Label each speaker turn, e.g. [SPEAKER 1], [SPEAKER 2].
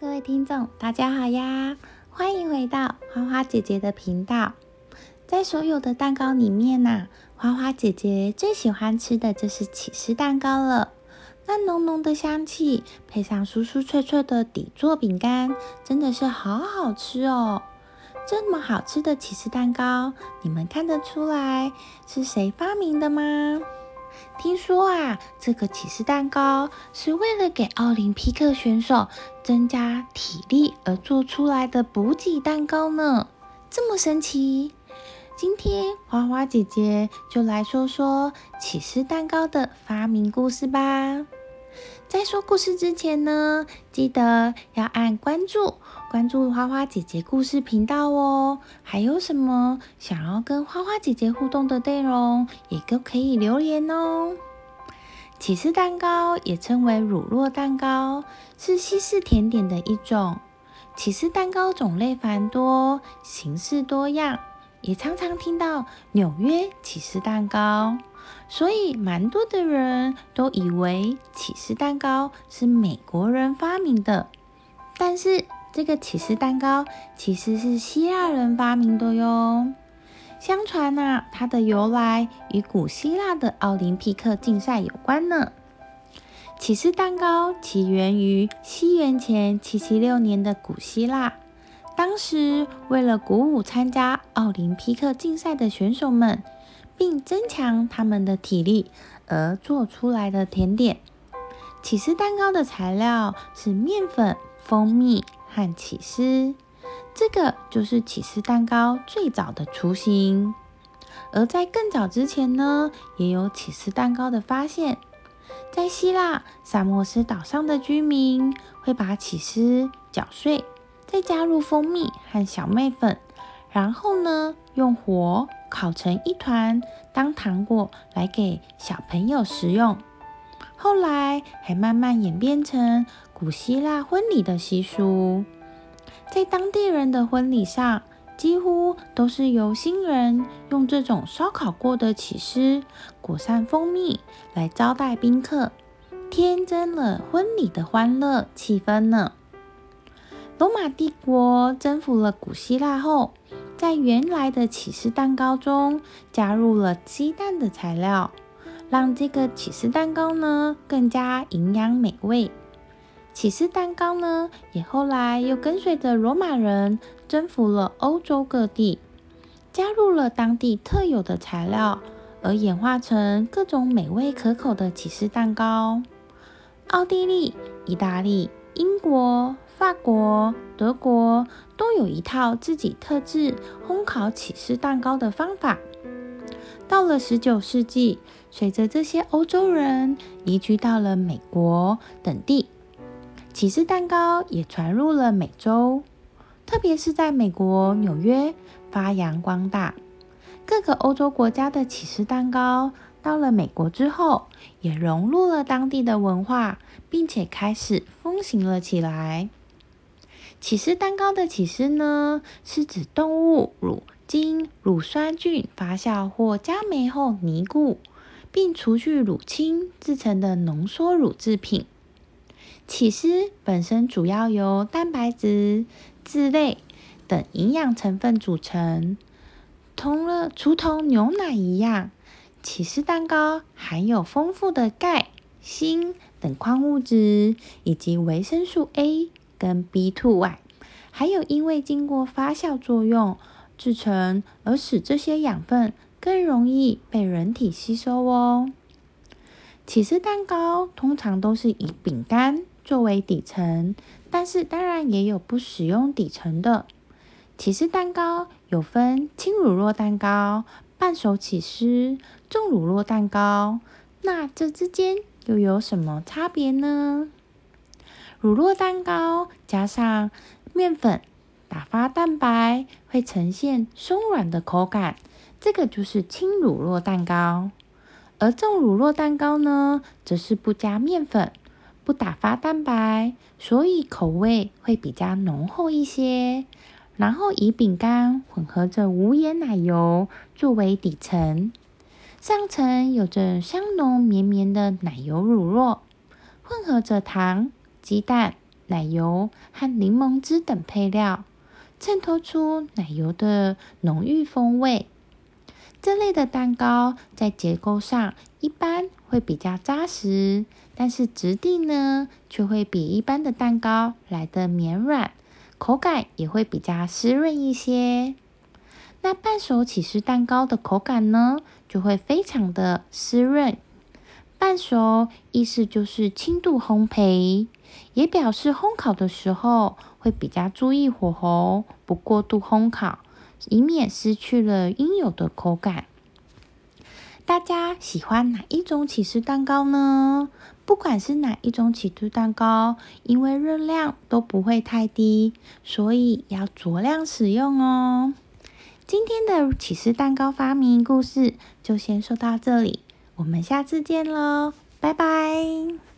[SPEAKER 1] 各位听众，大家好呀！欢迎回到花花姐姐的频道。在所有的蛋糕里面呐，花花姐姐最喜欢吃的就是起司蛋糕了。那浓浓的香气，配上酥酥脆脆的底座饼干，真的是好好吃哦！这么好吃的起司蛋糕，你们看得出来是谁发明的吗？听说啊，这个起司蛋糕是为了给奥林匹克选手增加体力而做出来的补给蛋糕呢，这么神奇！今天花花姐姐就来说说起司蛋糕的发明故事吧。在说故事之前呢，记得要按关注，关注花花姐姐故事频道哦。还有什么想要跟花花姐姐互动的内容，也都可以留言哦。起司蛋糕也称为乳酪蛋糕，是西式甜点的一种。起司蛋糕种类繁多，形式多样，也常常听到纽约起司蛋糕。所以，蛮多的人都以为起司蛋糕是美国人发明的，但是这个起司蛋糕其实是希腊人发明的哟。相传呐，它的由来与古希腊的奥林匹克竞赛有关呢。起司蛋糕起源于西元前七七六年的古希腊，当时为了鼓舞参加奥林匹克竞赛的选手们。并增强他们的体力而做出来的甜点。起司蛋糕的材料是面粉、蜂蜜和起司，这个就是起司蛋糕最早的雏形。而在更早之前呢，也有起司蛋糕的发现。在希腊萨莫斯岛上的居民会把起司搅碎，再加入蜂蜜和小麦粉，然后呢，用火。烤成一团当糖果来给小朋友食用，后来还慢慢演变成古希腊婚礼的习俗。在当地人的婚礼上，几乎都是由新人用这种烧烤过的起司裹上蜂蜜来招待宾客，添增了婚礼的欢乐气氛呢。罗马帝国征服了古希腊后。在原来的起司蛋糕中加入了鸡蛋的材料，让这个起司蛋糕呢更加营养美味。起司蛋糕呢也后来又跟随着罗马人征服了欧洲各地，加入了当地特有的材料，而演化成各种美味可口的起司蛋糕。奥地利、意大利、英国。法国、德国都有一套自己特制烘烤起司蛋糕的方法。到了十九世纪，随着这些欧洲人移居到了美国等地，起司蛋糕也传入了美洲，特别是在美国纽约发扬光大。各个欧洲国家的起司蛋糕到了美国之后，也融入了当地的文化，并且开始风行了起来。起司蛋糕的起司呢，是指动物乳经乳酸菌发酵或加酶后凝固，并除去乳清制成的浓缩乳制品。起司本身主要由蛋白质、脂类等营养成分组成，同了如同牛奶一样，起司蛋糕含有丰富的钙、锌等矿物质，以及维生素 A。跟 B two 外，还有因为经过发酵作用制成，而使这些养分更容易被人体吸收哦。起司蛋糕通常都是以饼干作为底层，但是当然也有不使用底层的。起司蛋糕有分轻乳酪蛋糕、半熟起司、重乳酪蛋糕，那这之间又有什么差别呢？乳酪蛋糕加上面粉打发蛋白，会呈现松软的口感，这个就是轻乳酪蛋糕。而重乳酪蛋糕呢，则是不加面粉、不打发蛋白，所以口味会比较浓厚一些。然后以饼干混合着无盐奶油作为底层，上层有着香浓绵绵的奶油乳酪，混合着糖。鸡蛋、奶油和柠檬汁等配料，衬托出奶油的浓郁风味。这类的蛋糕在结构上一般会比较扎实，但是质地呢却会比一般的蛋糕来的绵软，口感也会比较湿润一些。那半熟起司蛋糕的口感呢，就会非常的湿润。半熟意思就是轻度烘焙，也表示烘烤的时候会比较注意火候，不过度烘烤，以免失去了应有的口感。大家喜欢哪一种起司蛋糕呢？不管是哪一种起司蛋糕，因为热量都不会太低，所以要酌量使用哦。今天的起司蛋糕发明故事就先说到这里，我们下次见喽，拜拜。